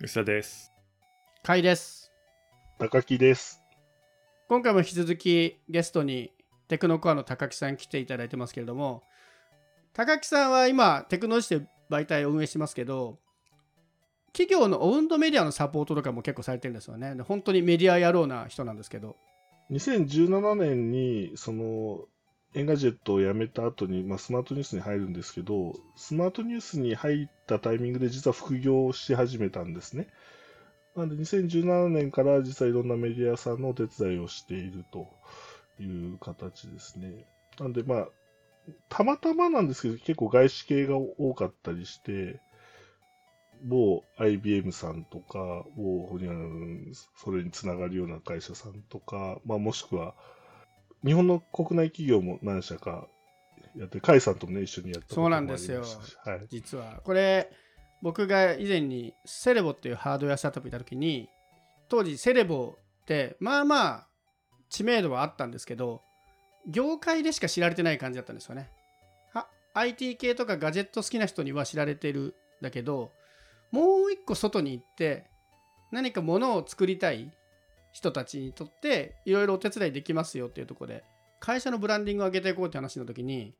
吉田です。甲斐です。鷹木です。今回も引き続きゲストにテクノコアの鷹木さん来ていただいてますけれども、鷹木さんは今、テクノエッジという媒体を運営してますけど、企業のオウンドメディアのサポートとかも結構されてるんですよね。で本当にメディア野郎な人なんですけど。2017年に、その、 Engadget を辞めた後に、まあ、 SmartNewsに入るんですけど、 SmartNewsに入ったタイミングで実は副業をし始めたんですね。なんで2017年から実はいろんなメディアさんのお手伝いをしているという形ですね。なんでまあ、たまたまなんですけど、結構外資系が多かったりして、某 IBM さんとか、某それにつながるような会社さんとか、まあ、もしくは、日本の国内企業も何社かやって、甲斐さんともね、一緒にやったそうもありまなんですよ。はい。実はこれ僕が以前にセレボっていうハードウェアスタートアップいた時に当時セレボってまあまあ知名度はあったんですけど業界でしか知られてない感じだったんですよね。は IT 系とかガジェット好きな人には知られてるんだけどもう一個外に行って何か物を作りたい人たちにとっていろいろお手伝いできますよっていうところで会社のブランディングを上げていこうって話の時に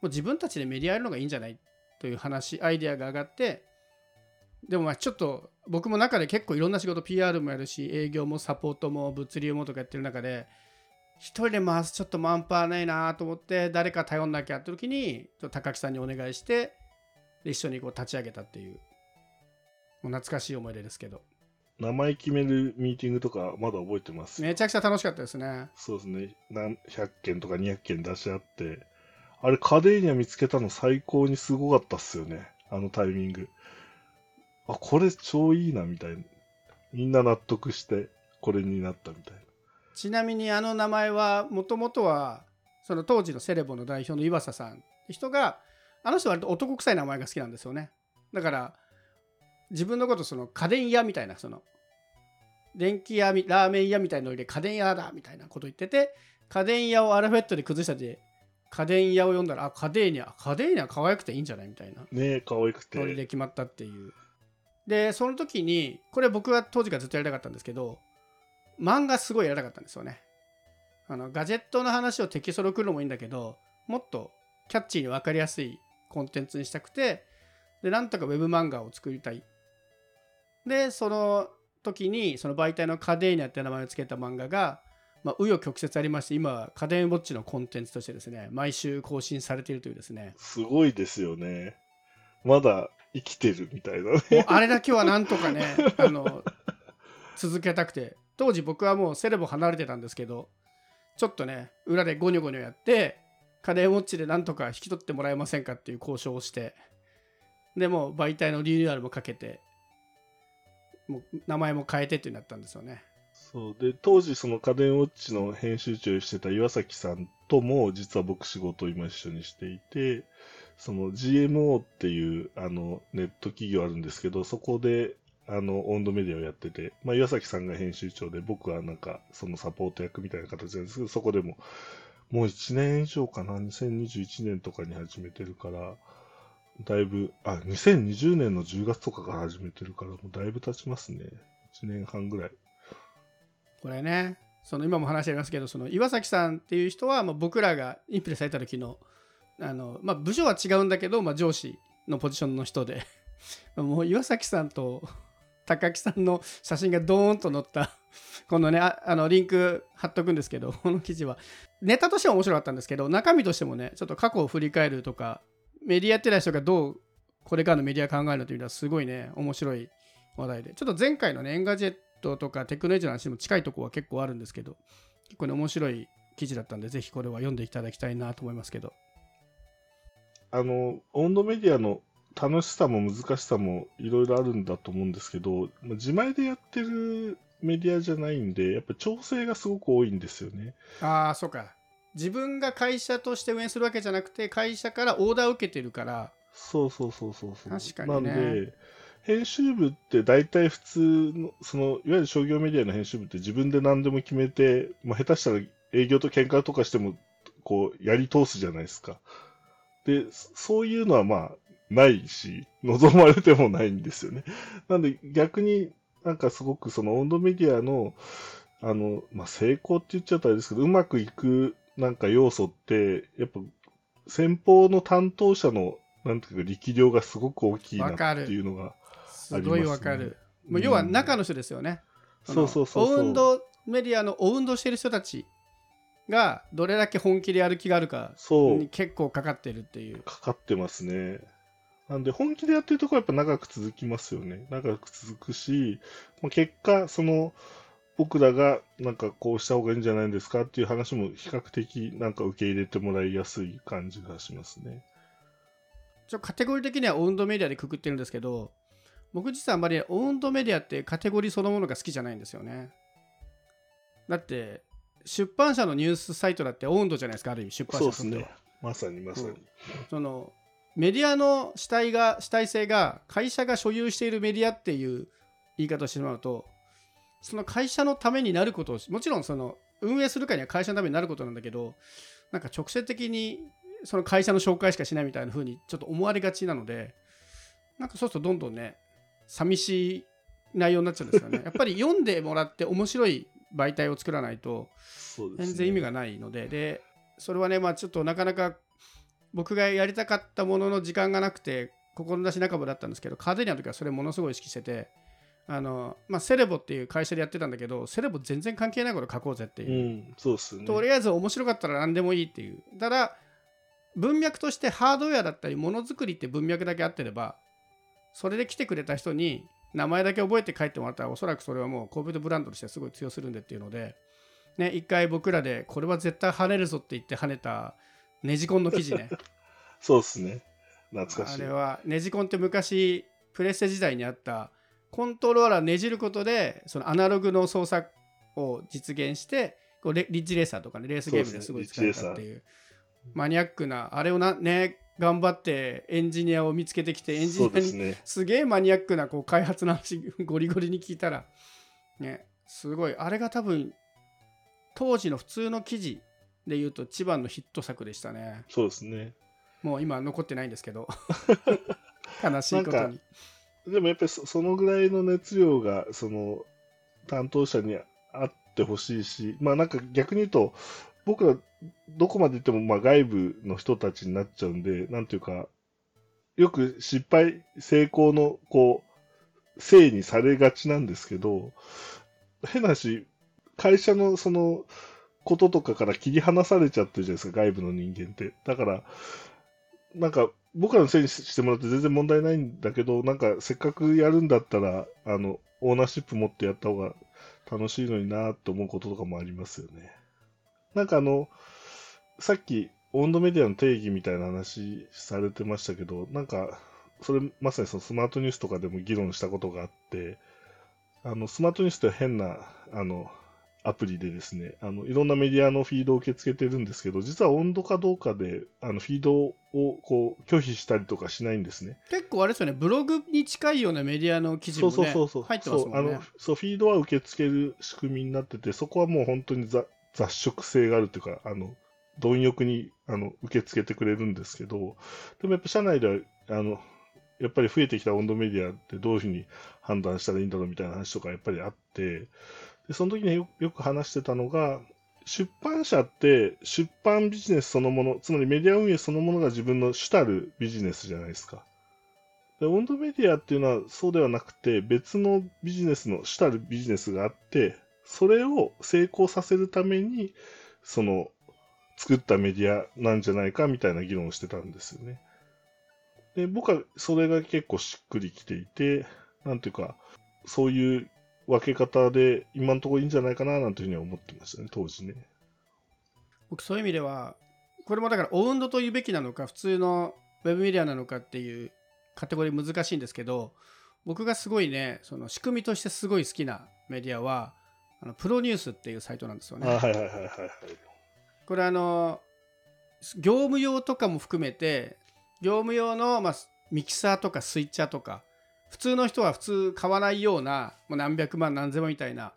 もう自分たちでメディアやるのがいいんじゃないという話アイデアが上がってでもまあちょっと僕も中で結構いろんな仕事 PR もやるし営業もサポートも物流もとかやってる中で一人で回すちょっとマンパーないなと思って誰か頼んなきゃって時に高木さんにお願いして一緒にこう立ち上げたっていうもう懐かしい思い出ですけど。名前決めるミーティングとかまだ覚えてます。めちゃくちゃ楽しかったですねそうですね。何100件とか200件出し合って、あれ、カデーニャ見つけたの最高にすごかったっすよね。あのタイミング。あ、これ超いいな、みたいな。みんな納得して、これになったみたいな。ちなみにあの名前はもともとはその当時のセレボの代表の岩佐さん人があの人は割と男臭い名前が好きなんですよねだから自分のことその家電屋みたいなその電気屋みラーメン屋みたいなので家電屋だみたいなこと言ってて家電屋をアルファベットで崩したで家電屋を読んだらあ家電屋家電屋可愛くていいんじゃないみたいなねえ、可愛くて。ノリで決まったっていう。でその時にこれ僕は当時からずっとやりたかったんですけど漫画すごいやりたかったんですよね。あのガジェットの話をテキストで送るのもいいんだけどもっとキャッチーに分かりやすいコンテンツにしたくてでなんとかウェブ漫画を作りたいでその時にその媒体のカデーニャって名前を付けた漫画がまあ、紆余曲折ありまして今は家電ウォッチのコンテンツとしてですね毎週更新されているというですねすごいですよね。まだ生きてるみたいなね。あれだけはなんとかねあの続けたくて当時僕はもうセレブ離れてたんですけどちょっとね裏でゴニョゴニョやって家電ウォッチでなんとか引き取ってもらえませんかっていう交渉をしてでもう媒体のリニューアルもかけてもう名前も変えてってなったんですよねそう。で、当時その家電ウォッチの編集長をしてた岩崎さんとも、実は僕仕事を今一緒にしていて、その GMO っていうあのネット企業あるんですけど、そこであの温度メディアをやってて、まあ、岩崎さんが編集長で、僕はなんかそのサポート役みたいな形なんですけど、そこでももう1年以上かな、2021年とかに始めてるから、だいぶ、あ、2020年の10月とかから始めてるから、もうだいぶ経ちますね。1年半ぐらい。これねその今も話ありますけどその岩崎さんっていう人は、まあ、僕らがインプレされた時のあの、まあ、部署は違うんだけど、まあ、上司のポジションの人で もう岩崎さんと高木さんの写真がドーンと載ったこのねああのリンク貼っとくんですけどこの記事はネタとしては面白かったんですけど中身としてもねちょっと過去を振り返るとかメディアやってない人がどうこれからのメディア考えるのというのはすごいね面白い話題で。ちょっと前回のね Engadgetとかテクノエッジの話にも近いところは結構あるんですけど結構ね面白い記事だったんでぜひこれは読んでいただきたいなと思いますけど。あの、オウンドメディアの楽しさも難しさもいろいろあるんだと思うんですけど、まあ自前でやってるメディアじゃないんで、やっぱ調整がすごく多いんですよね。ああそうか自分が会社として運営するわけじゃなくて会社からオーダーを受けてるからそうそうそうそうそう。確かにねなんで、編集部って大体普通の、その、いわゆる商業メディアの編集部って自分で何でも決めて、まあ、下手したら営業と喧嘩とかしても、こう、やり通すじゃないですか。で、そそういうのはまあ、ないし、望まれてもないんですよね。なんで逆になんかすごくその温度メディアの、あの、まあ、成功って言っちゃったらあれですけど、うまくいくなんか要素って、やっぱ先方の担当者のなんていうか力量がすごく大きいなっていうのがありますね。すごいわかる。もう要は中の人ですよね。うん、そうそうそうオウンドメディアのオウンドしてる人たちがどれだけ本気でやる気があるかに結構かかってるっていう。かかってますね。なんで本気でやってるところはやっぱ長く続きますよね。長く続くし、結果、その僕らがなんかこうした方がいいんじゃないですかっていう話も比較的なんか受け入れてもらいやすい感じがしますね。ちょカテゴリー的にはオウンドメディアでくくってるんですけど、僕実はあんまりオウンドメディアってカテゴリーそのものが好きじゃないんですよね。だって出版社のニュースサイトだってオウンドじゃないですか、ある意味出版社とっては。ね、まさにまさに。そのメディアの主体が主体性が会社が所有しているメディアっていう言い方をしてしまうとその会社のためになることをもちろんその運営するかには会社のためになることなんだけどなんか直接的にその会社の紹介しかしないみたいな風にちょっと思われがちなのでなんかそうするとどんどんね寂しい内容になっちゃうんですよね。やっぱり読んでもらって面白い媒体を作らないと全然意味がないので。でそれはねまあちょっとなかなか僕がやりたかったものの時間がなくて志半ばだったんですけどカーデリアの時はそれものすごい意識しててあのまあ、セレボっていう会社でやってたんだけどセレボ全然関係ないこと書こうぜっていう、うん、そうっすね、とりあえず面白かったら何でもいいっていう。ただ文脈としてハードウェアだったりものづくりって文脈だけあってればそれで来てくれた人に名前だけ覚えて帰ってもらったらおそらくそれはもう神戸ブランドとしてすごい通用するんでっていうので、ね、一回僕らでこれは絶対跳ねるぞって言って跳ねたネジコンの記事ね。そうっすね。懐かしい。あれはネジコンって昔プレステ時代にあったコントローラーねじることでそのアナログの操作を実現してこうリッジレーサーとかねレースゲームですごい使えたっていうマニアックなあれをなね頑張ってエンジニアを見つけてきてエンジニアにすげえマニアックなこう開発の話 ゴリゴリに聞いたらねすごい。あれが多分当時の普通の記事で言うと一番のヒット作でしたね。そうですね。もう今残ってないんですけど。悲しいことにでもやっぱりそのぐらいの熱量が、その、担当者にあってほしいし、まあなんか逆に言うと、僕らどこまで行ってもまあ外部の人たちになっちゃうんで、なんていうか、よく失敗、成功の、こう、せいにされがちなんですけど、変な話、会社のその、こととかから切り離されちゃってるじゃないですか、外部の人間って。だから、なんか、僕らのせいにしてもらって全然問題ないんだけど、なんかせっかくやるんだったら、あの、オーナーシップ持ってやった方が楽しいのになって思うこととかもありますよね。なんかあの、さっき温度メディアの定義みたいな話されてましたけど、なんか、それまさにそのスマートニュースとかでも議論したことがあって、あの、スマートニュースって変な、あの、アプリでですね、あの、いろんなメディアのフィードを受け付けてるんですけど、実は温度かどうかで、あの、フィードをこう、拒否したりとかしないんですね。結構あれですよね、ブログに近いようなメディアの記事も、ね、そうそうそう入ってますもんね。そう、あの、そう、フィードは受け付ける仕組みになってて、そこはもう本当に雑食性があるというか、あの、貪欲に、あの、受け付けてくれるんですけど、でもやっぱ社内では、あの、やっぱり増えてきた温度メディアってどういうふうに判断したらいいんだろうみたいな話とかやっぱりあって、でその時によよく話してたのが、出版社って出版ビジネスそのもの、つまりメディア運営そのものが自分の主たるビジネスじゃないですか。で、温度メディアっていうのはそうではなくて、別のビジネスの主たるビジネスがあって、それを成功させるために、その、作ったメディアなんじゃないかみたいな議論をしてたんですよね。で、僕はそれが結構しっくりきていて、なんていうか、そういう分け方で今のところいいんじゃないかななんていうふうには思ってましたね、当時ね。僕そういう意味では、これもだからオウンドと言うべきなのか、普通のウェブメディアなのかっていうカテゴリー難しいんですけど、僕がすごいね、その仕組みとしてすごい好きなメディアは、あのプロニュースっていうサイトなんですよね。はいはいはいはい。これあの、業務用とかも含めて、業務用の、まあ、ミキサーとかスイッチャーとか、普通の人は普通買わないような何百万何千万みたいな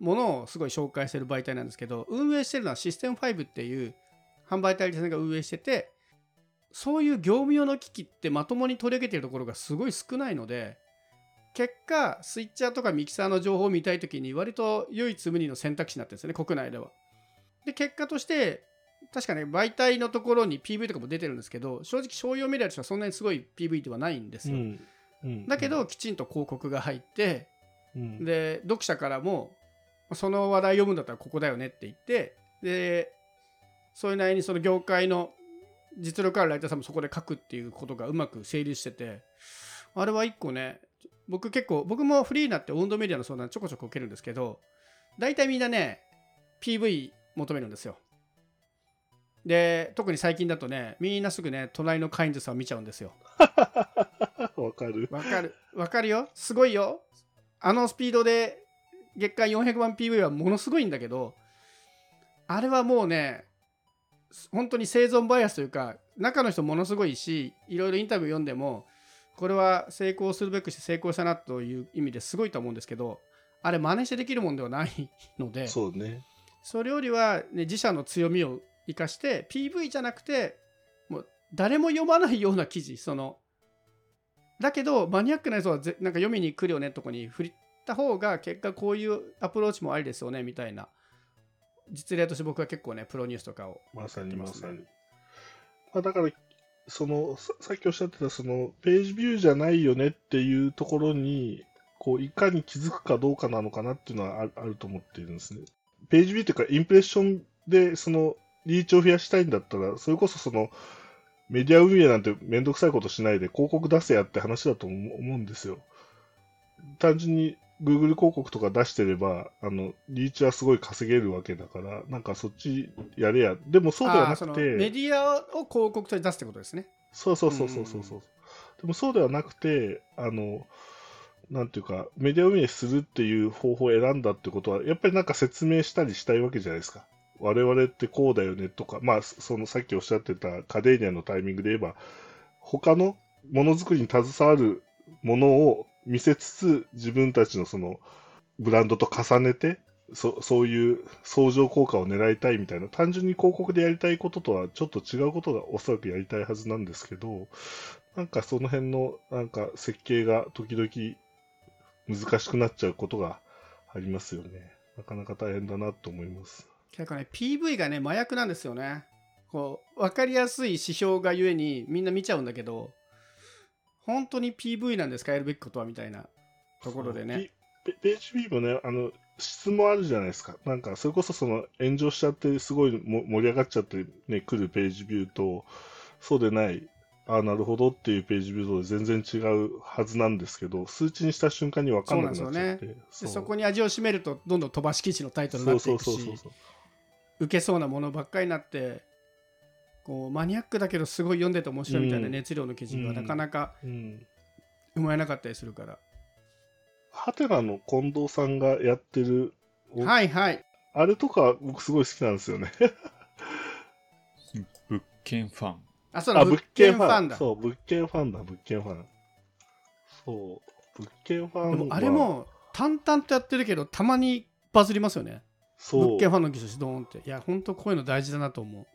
ものをすごい紹介してる媒体なんですけど運営してるのはシステム5っていう販売代理店が運営しててそういう業務用の機器ってまともに取り上げてるところがすごい少ないので結果スイッチャーとかミキサーの情報を見たい時に割と唯一無二の選択肢になってるんですよね国内では。で結果として確かね媒体のところに PV とかも出てるんですけど正直商用メディアとしてはそんなにすごい PV ではないんですよ。だけどきちんと広告が入ってうん。で読者からもその話題読むんだったらここだよねって言ってでそれなりにその業界の実力あるライターさんもそこで書くっていうことがうまく成立しててあれは一個ね僕結構僕もフリーになって温度メディアの相談ちょこちょこ受けるんですけど大体みんなね PV 求めるんですよで特に最近だとねみんなすぐね隣のカインズさんを見ちゃうんですよ わかる。わかるわかるよすごいよあのスピードで月間400万 PV はものすごいんだけどあれはもうね本当に生存バイアスというか中の人ものすごいしいろいろインタビュー読んでもこれは成功するべくして成功したなという意味ですごいと思うんですけどあれ真似してできるもんではないのでそうね。それよりは、ね、自社の強みを生かして PV じゃなくてもう誰も読まないような記事そのだけどマニアックな人はぜなんか読みに来るよねとこに振った方が結果こういうアプローチもありですよねみたいな実例として僕は結構ねプロニュースとかをまさやってますねにまさに。まあ、だから、そのささっきおっしゃってたそのページビューじゃないよねっていうところにこういかに気づくかどうかなのかなっていうのはああると思っているんですね。ページビューというかインプレッションでそのリーチを増やしたいんだったらそれこそそのメディア運営なんてめんどくさいことしないで広告出せやって話だと思思うんですよ。単純に Google 広告とか出してればあのリーチはすごい稼げるわけだからなんかそっちやれやでもそうではなくてメディアを広告として出すってことですねそうそうそうそうそうそう。でもそうではなくて、あの、なんていうか、メディア運営するっていう方法を選んだってことは、やっぱりなんか説明したりしたいわけじゃないですか。我々ってこうだよねとか、まあ、そのさっきおっしゃってたカデーニャのタイミングで言えば、他のものづくりに携わるものを見せつつ、自分たちのそのブランドと重ねて、そそういう相乗効果を狙いたいみたいな、単純に広告でやりたいこととはちょっと違うことがおそらくやりたいはずなんですけど、なんかその辺のなんか設計が時々難しくなっちゃうことがありますよね。なかなか大変だなと思います。結構ね PV がね麻薬なんですよねこう分かりやすい指標がゆえにみんな見ちゃうんだけど本当に PV なんですか？やるべきことはみたいなところでねペページビーもね、あの、質もあるじゃないですか。なんか、それこそその炎上しちゃって、すごいも盛り上がっちゃってね、来るページビューと、そうでない、ああ、なるほどっていうページビューと全然違うはずなんですけど、数値にした瞬間に分かんなくなっちゃって。でそそこに味を占めるとどんどん飛ばし記事のタイトルになってそいうくしそうそうそう。受けそうなものばっかりになってこうマニアックだけどすごい読んでて面白いみたいなうん熱量の記事がうんなかなかうん。生まれなかったりするから、ハテナの近藤さんがやってる、おはいはいあれとか僕すごい好きなんですよね。物件ファン。あ、あそうだ物件ファンだそう、物件ファンだ、物件ファン。そう、物件ファンはでもあれも淡々とやってるけどたまにバズりますよね物件ファンの技術ドーンっていや本当こういうの大事だなと思う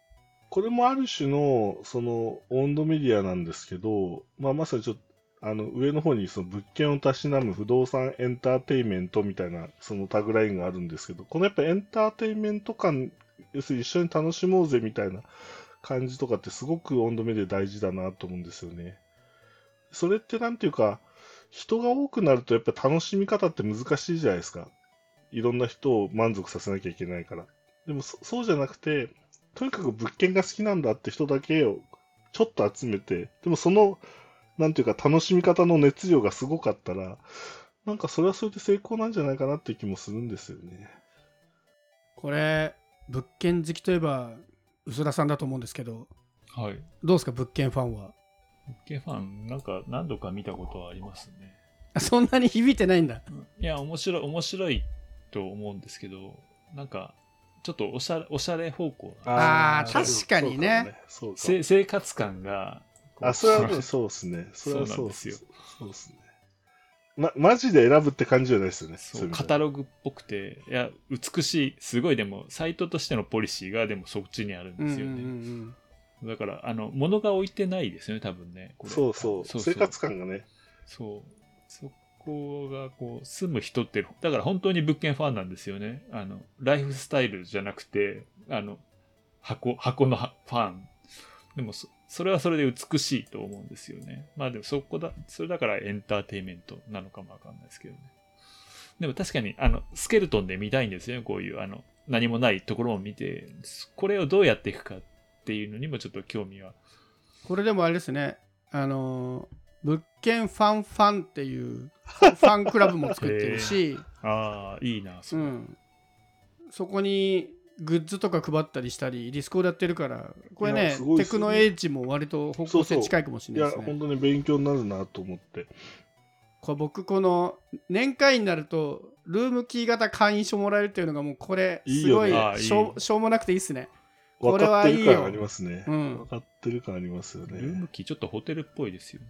これもある種の、その、温度メディアなんですけど、まあ、まさにちょっと、あの、上の方にその物件をたしなむ不動産エンターテインメントみたいな、そのタグラインがあるんですけど、このやっぱエンターテインメント感、要するに一緒に楽しもうぜみたいな感じとかってすごく温度メディア大事だなと思うんですよね。それってなんていうか、人が多くなるとやっぱ楽しみ方って難しいじゃないですか。いろんな人を満足させなきゃいけないから。でもそそうじゃなくて、とにかく物件が好きなんだって人だけをちょっと集めて、でもその、なんていうか楽しみ方の熱量がすごかったら、なんかそれはそれで成功なんじゃないかなって気もするんですよね。これ物件好きといえば薄田さんだと思うんですけどはい。どうですか物件ファンは？物件ファン、なんか何度か見たことはありますね。あそんなに響いてないんだうんいや、面白い、面白いと思うんですけど、なんか、ちょっとおしゃれ、おしゃれ方向なあー確かにねそう生活感が、あ、それはね、そうですね。それはそうですよそうですね。ま、マジで選ぶって感じじゃないですよね。そうカタログっぽくて、いや、美しい、すごいでも、サイトとしてのポリシーがでもそっちにあるんですよね。うんうんうんだから、あの、物が置いてないですよね、多分ね。これそうそうそう生活感がね。そう。そこが、こう、住む人って、だから本当に物件ファンなんですよね。あの、ライフスタイルじゃなくて、あの、箱、箱のファン。でもそ、れはそれで美しいと思うんですよね。まあでもそこだ、それだからエンターテインメントなのかもわかんないですけどね。でも確かに、あの、スケルトンで見たいんですよね。こういう、あの、何もないところを見て、これをどうやっていくかっていうのにもちょっと興味は。これでもあれですねあの物件ファンファンっていうファンクラブも作ってるし、ああ、いいな、それ。ん、そこにグッズとか配ったりしたりディスコードやってるからこれいやねねテクノエッジも割と方向性近いかもしいや、れないですね本当に勉強になるなと思って。これ僕この年会員になるとルームキー型会員証もらえるっていうのがもうこれすごいしょうしょうもなくていいっすねこ分れかってるはいいよ感ありますね。うん分かってる感ありますよルームね。キーちょっとホテルっぽいですよね。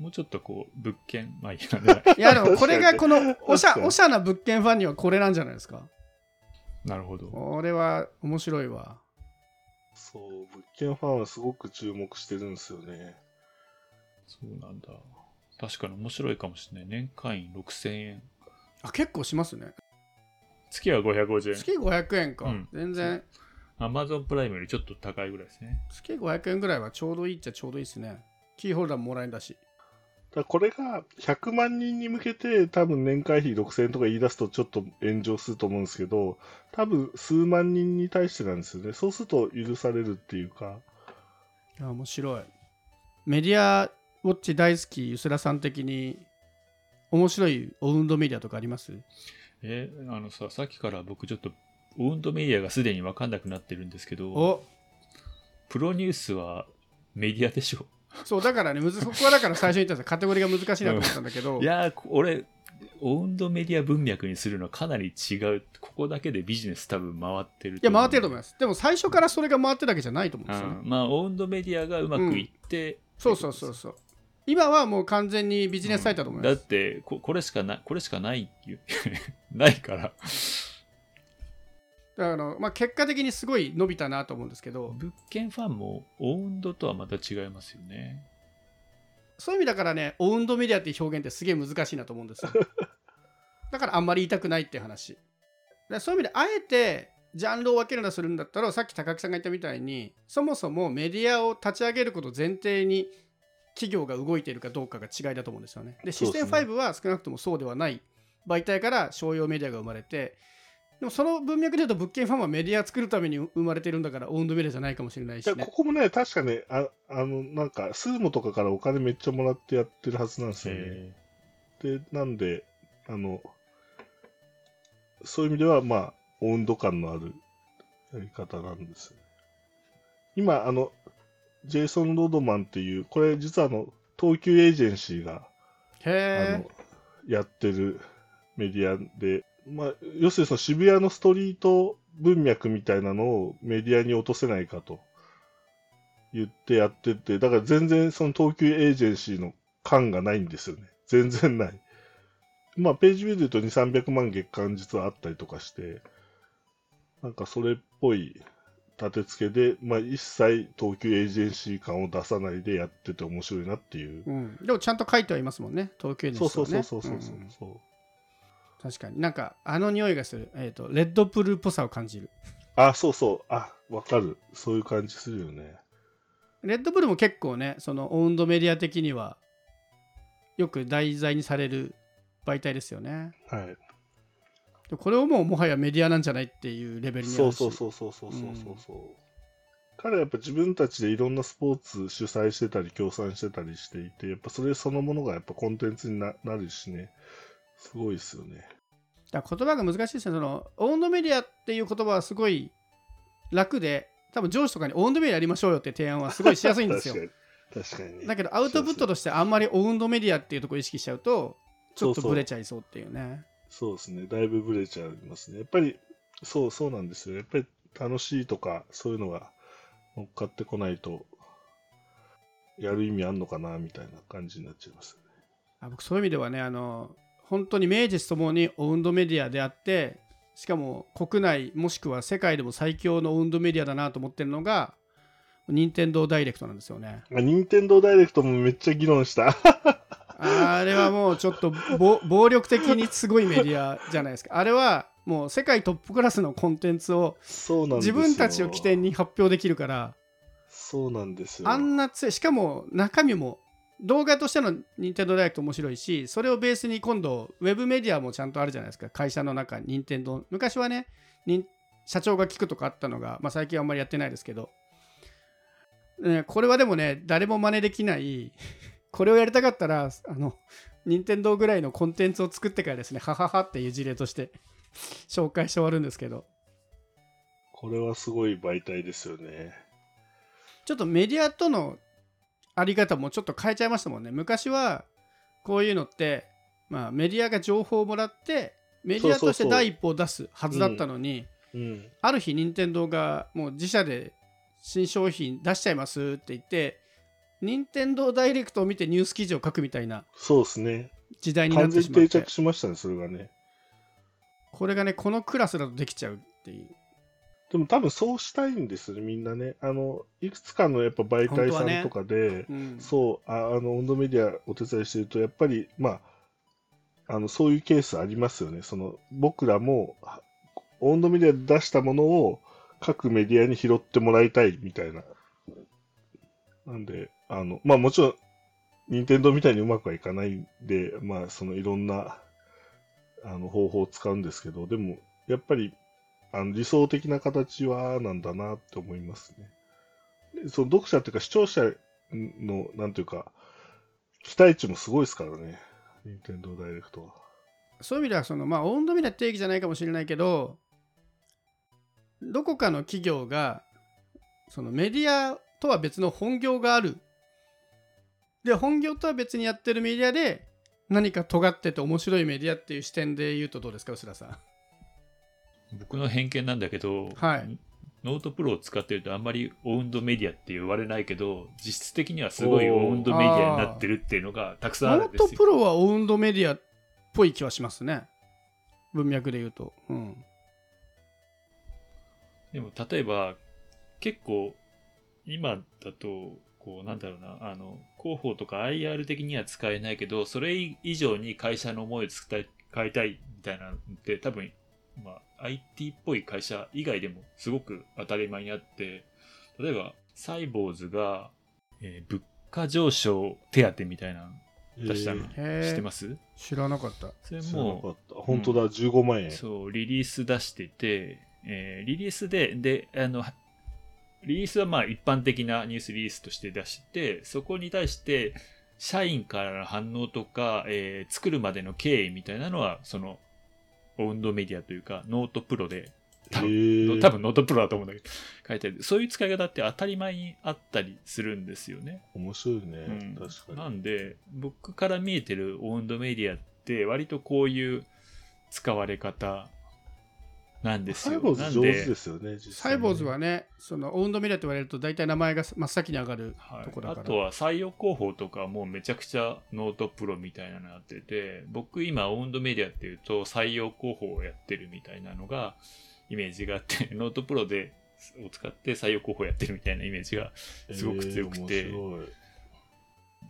もうちょっとこう、物件、まあいいやね。いや でもこれがこのおしゃおしゃな物件ファンにはこれなんじゃないですか？なるほど。これは面白いわそう、物件ファンはすごく注目してるんですよね。そうなんだ。確かに面白いかもしれない。年会員6000円。あ結構しますね月は550円。月500円か、うん全然 Amazon プライムよりちょっと高いぐらいですね。月500円ぐらいはちょうどいいっちゃちょうどいいですねキーホルダーももらえんだしこれが100万人に向けて多分年会費6000円とか言い出すとちょっと炎上すると思うんですけど、多分数万人に対してなんですよね。そうすると許されるっていうか、面白いメディアウォッチ大好きゆすらさん的に面白いオウンドメディアとかあります？え、あのさ、さっきから僕ちょっと、オウンドメディアがすでに分かんなくなってるんですけど、おプロニュースはメディアでしょ？そうだからねむずそこはだから最初に言ったんですカテゴリーが難しいなと思ったんだけど。いや俺、オウンドメディア文脈にするのはかなり違う。ここだけでビジネス多分回ってるいや回ってると思いまます。でも最初からそれが回ってるだけじゃないと思うんですよね、まあ、オウンドメディアがうまくいって、そうそうそうそう。今はもう完全にビジネスサイトだと思います、だってここれしかないこれしかないよ ないからだからあの、まあ、結果的にすごい伸びたなと思うんですけど物件ファンもオウンドとはまた違いますよね。そういう意味だからねオウンドメディアっていう表現ってすげえ難しいなと思うんですよ。だからあんまり言いたくないっていう話でそういう意味であえてジャンルを分けるなするんだったらさっき高木さんが言ったみたいにそもそもメディアを立ち上げることを前提に企業が動いているかどうかが違いだと思うんですよね。でシステムそうです5は少なくともそうではない媒体から商用メディアが生まれてでもその文脈で言うと物件ファンはメディア作るために生まれてるんだからオウンドメディアじゃないかもしれないしいやねここもね、確かね、ああの、なんか、スーモとかからお金めっちゃもらってやってるはずなんですよね。えで、なんで、あの、そういう意味では、まあ、温度感のあるやり方なんですよね。今、あの、ジェイソン・ロードマンっていう、これ実はあの、東急エージェンシーが、あへの、やってるメディアで、まあ、要するにその渋谷のストリート文脈みたいなのをメディアに落とせないかと言ってやってて、だから全然その東急エージェンシーの感がないんですよね。全然ない。まあ、ページビューで言うと2、300万月間実はあったりとかして、なんかそれっぽい立て付けで、まあ、一切東急エージェンシー感を出さないでやってて面白いなっていう。ーうん、でもちゃんと書いてはいますもんね東京にそうそうそうそうそうそう。んそう確かに。なんかあの匂いがする、えーと、レッドプルっぽさを感じる。あそうそう。あわかる。そういう感じするよね。レッドブルも結構ねそのオウンドメディア的にはよく題材にされる媒体ですよね。はい。これをもうもはやメディアなんじゃないっていうレベルにそうそうそうそうそうそうそう、う。ん、彼はやっぱ自分たちでいろんなスポーツ主催してたり協賛してたりしていてやっぱそれそのものがやっぱコンテンツにななるしね。すごいですよね。だ言葉が難しいですねそのオウンドメディアっていう言葉はすごい楽で多分上司とかにオウンドメディアやりましょうよって提案はすごいしやすいんですよ確かに。だけどアウトプットとしてあんまりオウンドメディアっていうところを意識しちゃうとちょっとブレちゃいそうっていうねそうですね。だいぶブレちゃいますね。やっぱり、そうそうなんですよ。やっぱり楽しいとか、そういうのが乗っかってこないと、やる意味あんのかな、みたいな感じになっちゃいますよね。あ僕そういう意味ではねあの本当に名実ともにオウンドメディアであってしかも国内もしくは世界でも最強のオウンドメディアだなと思ってるのが任天堂ダイレクトなんですよね。任天堂ダイレクトもめっちゃ議論した。あれはもうちょっとぼ暴力的にすごいメディアじゃないですか。あれはもう世界トップクラスのコンテンツを。自分たちを起点に発表できるから、そうなんですよ。あんな強い、しかも中身も動画としての任天堂ダイレクト面白いし、それをベースに今度ウェブメディアもちゃんとあるじゃないですか。会社の中に任天堂。昔はね、に社長が聞くとかあったのが、まあ、最近はあんまりやってないですけど、ね、これはでもね、誰も真似できない、これをやりたかったら、あの、任天堂ぐらいのコンテンツを作ってからですね、はははっていう事例として紹介して終わるんですけど、これはすごい媒体ですよね。ちょっとメディアとのあり方もちょっと変えちゃいましたもんね。昔はこういうのって、まあ、メディアが情報をもらってメディアとして第一歩を出すはずだったのにうん。ある日任天堂がもう自社で新商品出しちゃいますって言って任天堂ダイレクトを見てニュース記事を書くみたいなそうですね。時代になってしまって着しましたね、それがね。これがねこのクラスだとできちゃうっていうでも多分そうしたいんですよね、みんなね。あの、いくつかのやっぱ媒体さんとかで、うんそう、ああの、温度メディアお手伝いしてると、やっぱり、まあ、あの、そういうケースありますよね。その、僕らも、は温度メディアで出したものを各メディアに拾ってもらいたいみたいな。なんで、あの、まあもちろん、任天堂みたいにうまくはいかないんで、まあ、そのいろんな、あの、方法を使うんですけど、でも、やっぱり、あの理想的な形はなんだなって思いますね。でその読者っていうか視聴者の、なんていうか、期待値もすごいですからね。任天堂ダイレクトは。そういう意味ではそのまあ温度メディア定義じゃないかもしれないけどどこかの企業がそのメディアとは別の本業があるで本業とは別にやってるメディアで何か尖ってて面白いメディアっていう視点で言うとどうですか薄田さん？僕の偏見なんだけど、はい。ノートプロを使ってるとあんまりオウンドメディアって言われないけど、実質的にはすごいオウンドメディアになってるっていうのがたくさんあるんですよ。ノートプロはオウンドメディアっぽい気はしますね。文脈で言うと。うん。でも例えば結構今だとこうなんだろうなあの広報とか IR 的には使えないけどそれ以上に会社の思いを伝え変えたいみたいなのって多分、まあ、IT っぽい会社以外でもすごく当たり前にあって例えばサイボーズが、えー物価上昇手当みたいなの出したの、えへえ知ってます？知らなかった。それー知らなもかった。本当だ、15万円。そう、リリース出してて、えーリリースで、で、あの、リリースはまあ一般的なニュースリリースとして出して、そこに対して、社員からの反応とか、えー作るまでの経緯みたいなのは、その、オウンドメディアというか、ノートプロで、多へ分ー多分ノートプロだと思うんだけど、書いてある。そういう使い方って当たり前にあったりするんですよね。面白いね、うん確かに。なんで僕から見えてるオウンドメディアって割とこういう使われ方なんですよ。サイボウズなん上手ですよね、サイボーズはねそのオウンドメディアって言われると大体名前が真っ先に上がるはい。とこだから、あとは採用広報とかもめちゃくちゃノートプロみたいなのやってて僕今オウンドメディアっていうと採用広報をやってるみたいなのがイメージがあって ノートプロでを使って採用広報やってるみたいなイメージがすごく強くて。えー面白い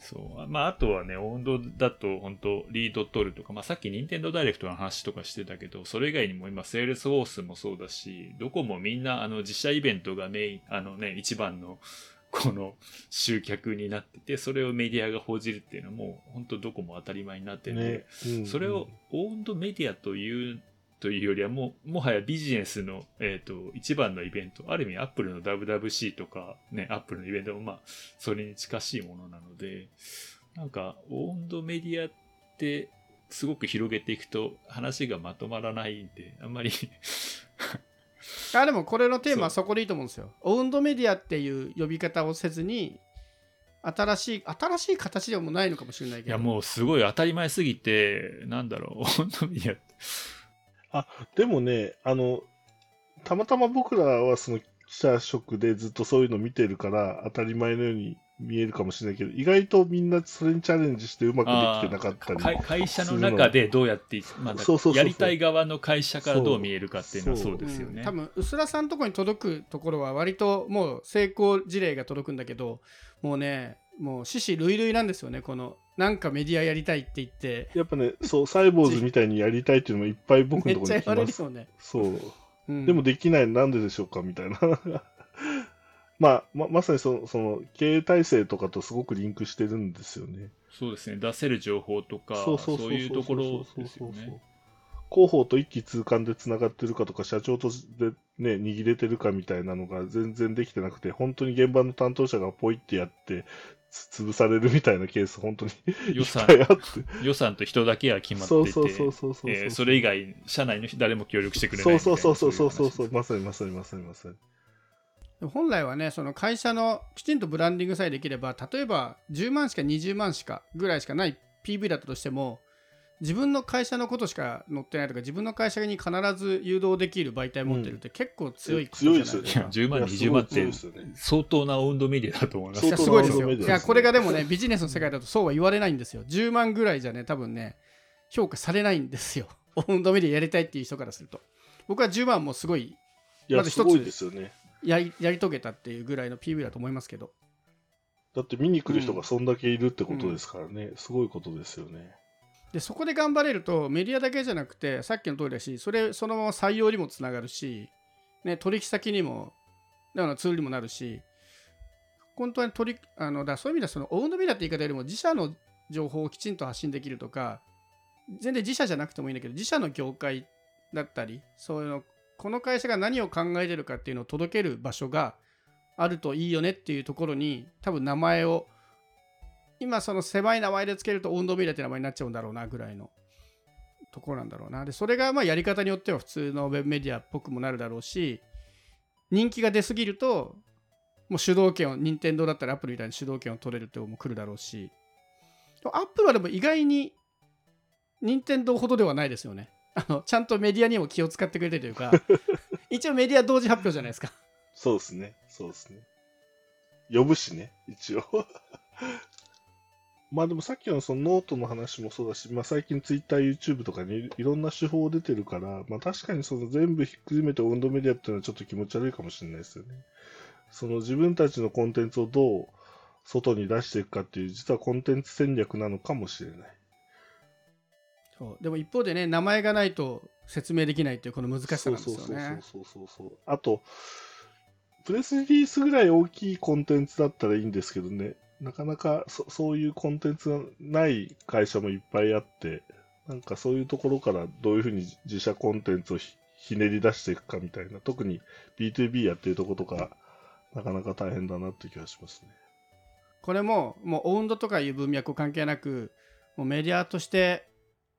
そう。まあ、あとはね、オウンドだと、本当リード取るとか、まあ、さっき任天堂ダイレクトの話とかしてたけど、それ以外にも今、セールスフォースもそうだし、どこもみんな、あの、自社イベントがメイン、あのね、一番の、この集客になってて、それをメディアが報じるっていうのはもう、本当どこも当たり前になってて、ねうんそれをオウンドメディアというというよりはもうもはやビジネスの、えー、と一番のイベント。ある意味アップルの WWC とかねアップルのイベントもまあそれに近しいものなのでなんかオウンドメディアってすごく広げていくと話がまとまらないんであんまり。あでもこれのテーマはそこでいいと思うんですよ。オウンドメディアっていう呼び方をせずに新しい新しい形でもないのかもしれないけど。いやもうすごい当たり前すぎてなんだろうオウンドメディアってでもね、あの、たまたま僕らはその記者職でずっとそういうの見てるから当たり前のように見えるかもしれないけど、意外とみんなそれにチャレンジしてうまくできてなかったり。会会社の中でどうやって、まあだそうそうそうそうやりたい側の会社からどう見えるかっていうのはそうですよね。うん多分薄らさんのところに届くところは割ともう成功事例が届くんだけどもうねもう獅子類類なんですよねこのなんかメディアやりたいって言ってやっぱね、そう、サイボーズみたいにやりたいっていうのもいっぱい僕めのところに来っちゃ言われます。るよね、そう。うんでもできない、なんででしょうかみたいな。まあ、ままさにその、その、経営体制とかとすごくリンクしてるんですよね。そうですね。出せる情報とか、そういうところですよね。広報と一気通貫でつながってるかとか、社長とで、ね、握れてるかみたいなのが全然できてなくて、本当に現場の担当者がポイってやって、つ潰されるみたいなケース、本当にい予算っぱいあって。予算と人だけは決まってて、そうそうそうそうそう。えーそれ以外、社内の人誰も協力してくれないそう。そうそうそうそうそうまさにまさにまさにまさに。本来はねその会社のきちんとブランディングさえできれば例えば10万しか20万しかぐらいしかない PV だったとしても自分の会社のことしか載ってないとか自分の会社に必ず誘導できる媒体持ってるって結構強いことじゃないですか、強いですよね10万、いや20万って相当なオウンドメディアだと思いますいやすごいですよ。いやこれがでもねビジネスの世界だとそうは言われないんですよ。10万ぐらいじゃね多分ね評価されないんですよ。オ ウンドメディアやりたいっていう人からすると。僕は10万もすごいまず一つすごいですよね。やりやり遂げたっていうぐらいの PV だと思いますけど。だって見に来る人がそんだけいるってことですからね。すごいことですよね。でそこで頑張れるとメディアだけじゃなくてさっきの通りだしそれそのまま採用にもつながるし、ね、取引先にもだからツールにもなるし本当に取りあのだそういう意味ではそのオウンドメディアって言い方よりも自社の情報をきちんと発信できるとか全然自社じゃなくてもいいんだけど自社の業界だったりそういうのこの会社が何を考えてるかっていうのを届ける場所があるといいよねっていうところに多分名前を今その狭い名前でつけるとオウンドメディアって名前になっちゃうんだろうなぐらいのところなんだろうなでそれがまあやり方によっては普通のウェブメディアっぽくもなるだろうし人気が出すぎるともう主導権を任天堂だったらアップルみたいに主導権を取れるっても来るだろうしアップルはでも意外に任天堂ほどではないですよねあのちゃんとメディアにも気を使ってくれてるというか 一応メディア同時発表じゃないですかそうですね。そうですね。呼ぶしね、一応。まあでもさっきのそのノートの話もそうだし、まあ最近ツイッター、YouTube とかにいろんな手法出てるから、まあ確かにその全部ひっくるめてオウンドメディアっていうのはちょっと気持ち悪いかもしれないですよね。その自分たちのコンテンツをどう外に出していくかっていう、実はコンテンツ戦略なのかもしれない。そうでも一方でね名前がないと説明できないっていうこの難しさなんですよねそうそうそうそうそう。あと、プレスリリースぐらい大きいコンテンツだったらいいんですけどね、なかなかそそういうコンテンツがない会社もいっぱいあって、なんかそういうところからどういうふうに自社コンテンツをひひねり出していくかみたいな、特に B2B やってるとことか、なかなか大変だなって気がしますね。これももうオウンドとかいう文脈を関係なくもうメディアとして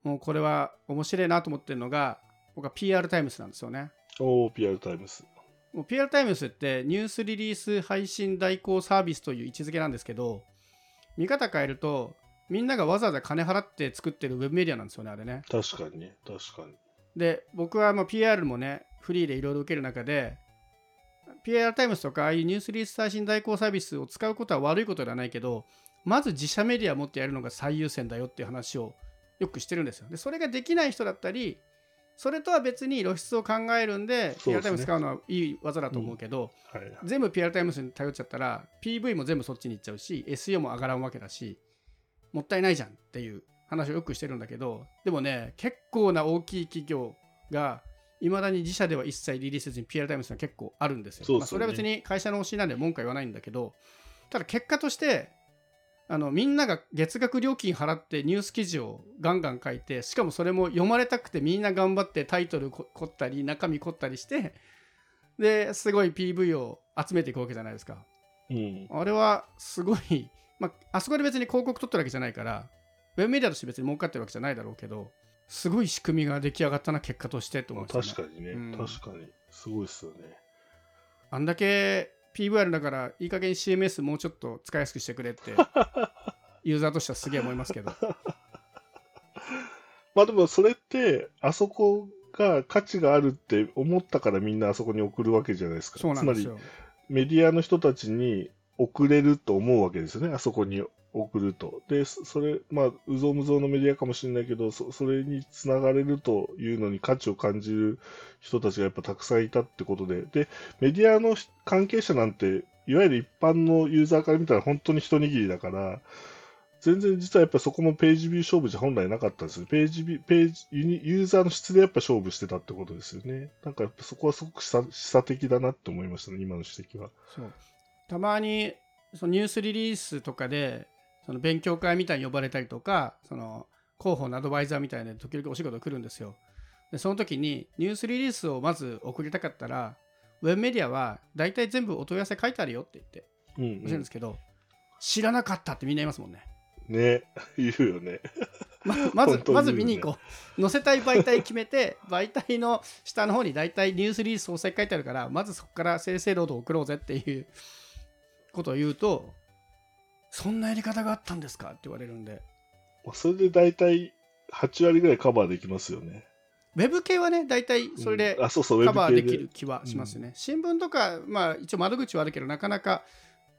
もうこれは面白いなと思ってるのが僕は PR タイムスなんですよね。おー、PR タイムス。もう PR タイムスってニュースリリース配信代行サービスという位置づけなんですけど見方変えるとみんながわざわざ金払って作ってるウェブメディアなんですよねあれね。確かにね、確かに。で僕はもう PR もねフリーでいろいろ受ける中で PR タイムスとかああいうニュースリリース配信代行サービスを使うことは悪いことではないけどまず自社メディアを持ってやるのが最優先だよっていう話をよくしてるんですよ。でそれができない人だったりそれとは別に露出を考えるんでそうですね PR タイムス使うのはいい技だと思うけど、はいはい。全部 PR タイムスに頼っちゃったら PV も全部そっちに行っちゃうし SEO も上がらんわけだしもったいないじゃんっていう話をよくしてるんだけどでもね結構な大きい企業がいまだに自社では一切リリースせずに PR タイムスが結構あるんですよ。そねまあ、それは別に会社の教えなんで文句は言わないんだけどただ結果としてあのみんなが月額料金払ってニュース記事をガンガン書いてしかもそれも読まれたくてみんな頑張ってタイトルこ凝ったり中身凝ったりしてですごい PV を集めていくわけじゃないですか。うん。あれはすごい、まあ、あそこで別に広告取ってるわけじゃないから、ウェブメディアとして別に儲かってるわけじゃないだろうけど、すごい仕組みが出来上がったな、結果としてって思まあうんですよ、ね。確かにね、うん確かに。すごいっすよね。あんだけ PV あるんだから、いい加減 CMS もうちょっと使いやすくしてくれって、ユーザーとしてはすげえ思いますけど。まあでもそれって、あそこが価値があるって思ったからみんなあそこに送るわけじゃないですか。つまりよ。メディアの人たちに送れると思うわけですよね、あそこに送ると。で、それ、まあ、うぞうむぞうのメディアかもしれないけど、そそれにつながれるというのに価値を感じる人たちがやっぱたくさんいたってことで、で、メディアの関係者なんて、いわゆる一般のユーザーから見たら本当に一握りだから、全然実はやっぱそこもページビュー勝負じゃ本来なかったんですよ。ページビュー、ページ、ユニユーザーの質でやっぱ勝負してたってことですよね。なんかやっぱそこはすごく示唆的だなって思いましたね、今の指摘は。たまにそのニュースリリースとかでその勉強会みたいに呼ばれたりとかその広報のアドバイザーみたいな時々お仕事来るんですよ。でその時にニュースリリースをまず送りたかったらウェブメディアは大体全部お問い合わせ書いてあるよって言ってうん、教えるんですけど、知らなかったってみんな言いますもんね。ね、言うよね。ままずね。まず見に行こう。載せたい媒体決めて媒体の下の方に大体ニュースリリース総裁書いてあるからまずそこから正々堂々送ろうぜっていうことを言うとそんなやり方があったんですか？って言われるんで。それで大体8割ぐらいカバーできますよね。ウェブ系はね大体それでカバーできる気はしますよね、新聞とかまあ一応窓口はあるけどなかなか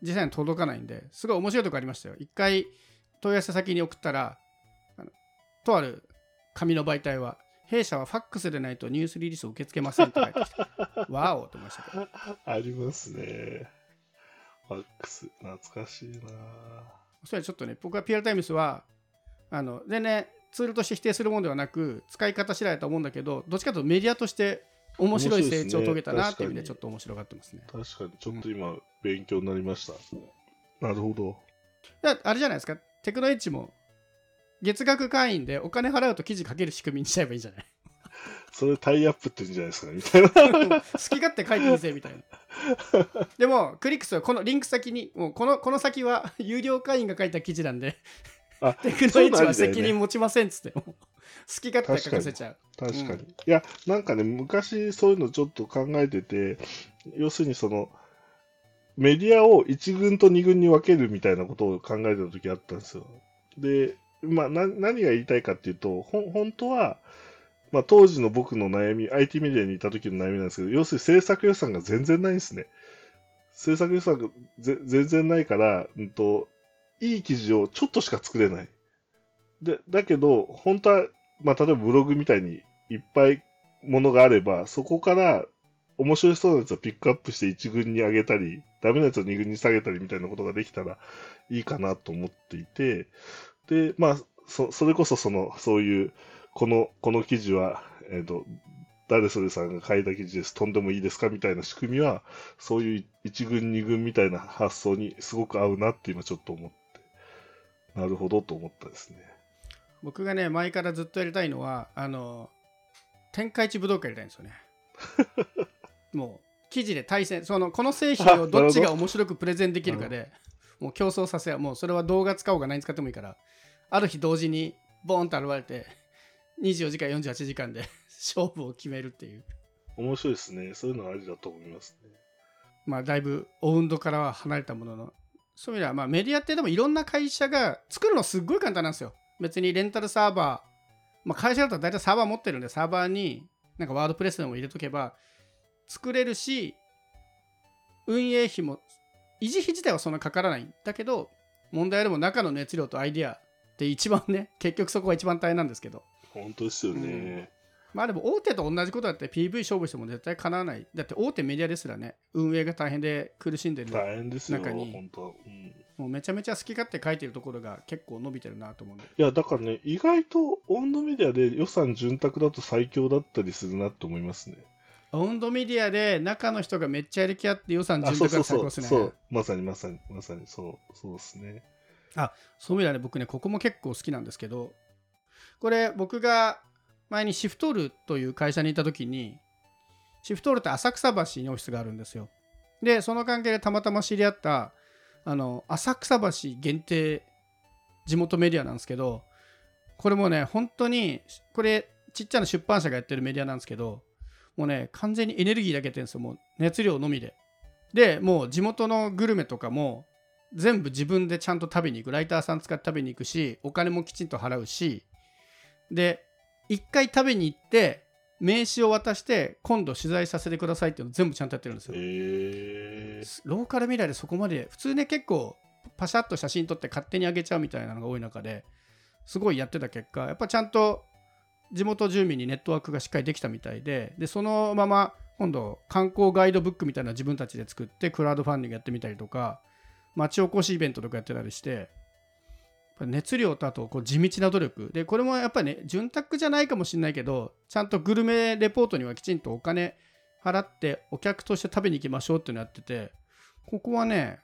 実際に届かないんですごい面白いとこありましたよ。一回問い合わせ先に送ったらあのとある紙の媒体は弊社はファックスでないとニュースリリースを受け付けませんって書いてき てわおと思いましたけど。ありますね。ファックス、懐かしいな。それはちょっとね僕は PR タイムスはあの全然ツールとして否定するものではなく使い方次第だと思うんだけどどっちかというとメディアとして面白い成長を遂げたなっていう意味でちょっと面白がってますね。確かに、ちょっと今、勉強になりました。なるほど。だあれじゃないですか。テクノエッジも月額会員でお金払うと記事書ける仕組みにしちゃえばいいんじゃない？それタイアップって言うんじゃないですかね、みたいな。好き勝手書いてみせみたいな。でもクリックスはこのリンク先にもうこのこの先は有料会員が書いた記事なんであ、テクノエッジは責任持ちませんっつって好き勝手書かせちゃう。確かに。うんいや、なんかね、昔そういうのちょっと考えてて、要するにその、メディアを1軍と2軍に分けるみたいなことを考えてた時あったんですよ。で、まあ、な何が言いたいかっていうと、ほん本当は、まあ、当時の僕の悩み、IT メディアにいた時の悩みなんですけど、要するに制作予算が全然ないんですね。制作予算が全然ないから、うんと、いい記事をちょっとしか作れない。で、だけど、本当は、まあ、例えばブログみたいにいっぱいものがあれば、そこから面白そうなやつをピックアップして1軍に上げたり、ダメなやつを2軍に下げたりみたいなことができたらいいかなと思っていて、で、まあ、そそれこそその、そういう、この、この記事は、えっ、と、誰それさんが書いた記事です、飛んでもいいですかみたいな仕組みは、そういう1軍、2軍みたいな発想にすごく合うなって今ちょっと思って、なるほどと思ったですね。僕がね前からずっとやりたいのはあの天下一武道会やりたいんですよね。もう記事で対戦そのこの製品をど。っちが面白くプレゼンできるかでもう競争させやもうそれは動画使おうが何使ってもいいからある日同時にボーンと現れて24時間48時間で 勝負を決めるっていう。面白いですね。そういうのはありだと思いますね。まあだいぶオウンドからは離れたものの。そういう意味ではまあメディアってでもいろんな会社が作るのすっごい簡単なんですよ。別にレンタルサーバー、まあ、会社だと大体サーバー持ってるんでサーバーになんかワードプレスでも入れとけば作れるし運営費も維持費自体はそんなかからない。んだけど問題はでも中の熱量とアイデアって一番ね結局そこが一番大変なんですけど本当ですよね。まあでも大手と同じことだって PV 勝負しても絶対かなわないだって大手メディアですらね運営が大変で苦しんでる大変ですよ、中に本当。うんもうめちゃめちゃ好き勝手書いてるところが結構伸びてるなと思うんで。いや、だからね、意外と温度メディアで予算潤沢だと最強だったりするなと思いますね。オンドメディアで中の人がめっちゃやる気あって予算あ、順そうそうそう、沢が最高ですね。そう、まさにまさに、まさにそう、そうですね。そういう意味ではね、僕ね、ここも結構好きなんですけど、これ僕が前にシフトールという会社にいた時に、シフトールって浅草橋にオフィスがあるんですよ。で、その関係でたまたま知り合った、あの、浅草橋限定地元メディアなんですけど、これもね、本当に、これ、ちっちゃな出版社がやってるメディアなんですけど、もうね、完全にエネルギーだけてるんですよ、もう熱量のみで。で、もう地元のグルメとかも、全部自分でちゃんと食べに行くライターさん使って食べに行くしお金もきちんと払うしで一回食べに行って名刺を渡して今度取材させてくださいっていうのを全部ちゃんとやってるんですよ。えー、ローカル未来でそこまで普通ね結構パシャッと写真撮って勝手に上げちゃうみたいなのが多い中ですごいやってた結果やっぱちゃんと地元住民にネットワークがしっかりできたみたいででそのまま今度観光ガイドブックみたいなの自分たちで作ってクラウドファンディングやってみたりとか町おこしイベントとかやってたりして熱量とあとこう地道な努力。でこれもやっぱりね潤沢じゃないかもしれないけどちゃんとグルメレポートにはきちんとお金払ってお客として食べに行きましょうっていうのやっててここはね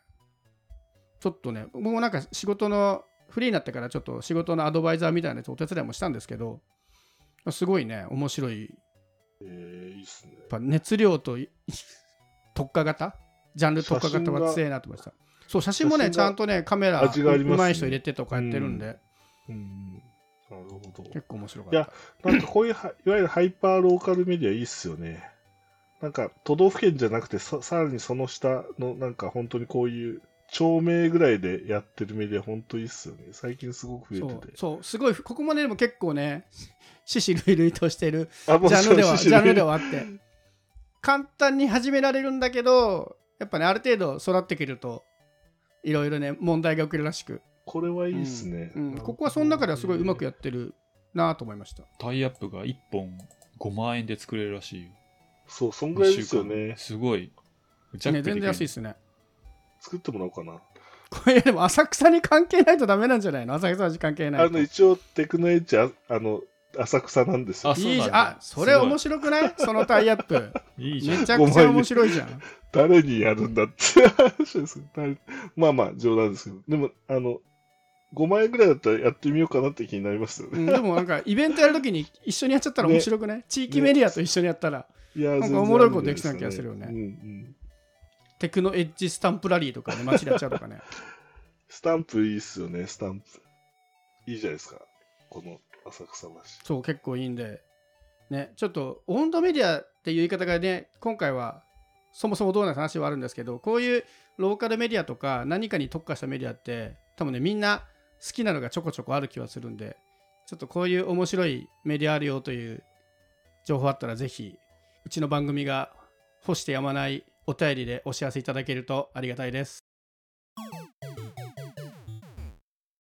ちょっとね僕もなんか仕事のフリーになってからちょっと仕事のアドバイザーみたいなやつお手伝いもしたんですけどすごいね面白い。えー、いいっすね。やっぱ熱量とい 特化型？ジャンル特化型は強いなと思いましたそう写真もねちゃんとねカメラ味がありますね。うまい人入れてとかやってるんで、うん。なるほど。結構面白かいやったなんかこういうは いわゆるハイパーローカルメディアいいっすよね。なんか都道府県じゃなくてささらにその下のなんか本当にこういう町名ぐらいでやってるメディア本当いいっすよね。最近すごく増えてて。そうすごいここまででも結構ね 獅子類類としてるジャンルではジャンルではあって。簡単に始められるんだけどやっぱねある程度育ってくるといろいろね問題が起きるらしく、これはいいっすね、うん、ここはその中ではすごいうまくやってるなと思いました。タイアップが1本5万円で作れるらしいよ。そうそんぐらいですよね。すごい。ね全然安いですね。作ってもらおうかな。これでも浅草に関係ないとダメなんじゃないの？浅草に関係ないと。あの一応テクノエッジああの浅草なんですよ。あそういいじゃん。なんだあそれ面白くない？そのタイアップ。いいじゃん。めちゃくちゃ面白いじゃん。誰にやるんだって話です誰？まあまあ冗談ですけど。でもあの5万円ぐらいだったらやってみようかなって気になりますよね、うん、でもなんかイベントやるときに一緒にやっちゃったら面白くない、地域メディアと一緒にやったら、いやなんかおもろいことできそうな気がするよね。うんうん。テクノエッジスタンプラリーとかね街でやっちゃうとかね。スタンプいいっすよね。スタンプ。いいじゃないですか。この浅草橋。そう結構いいんで。ねちょっと温度メディアっていう言い方がね今回はそもそもどうな話はあるんですけどこういうローカルメディアとか何かに特化したメディアって多分ねみんな好きなのがちょこちょこある気はするんでちょっとこういう面白いメディアあるよという情報あったらぜひうちの番組が欲してやまないお便りでお知らせいただけるとありがたいです。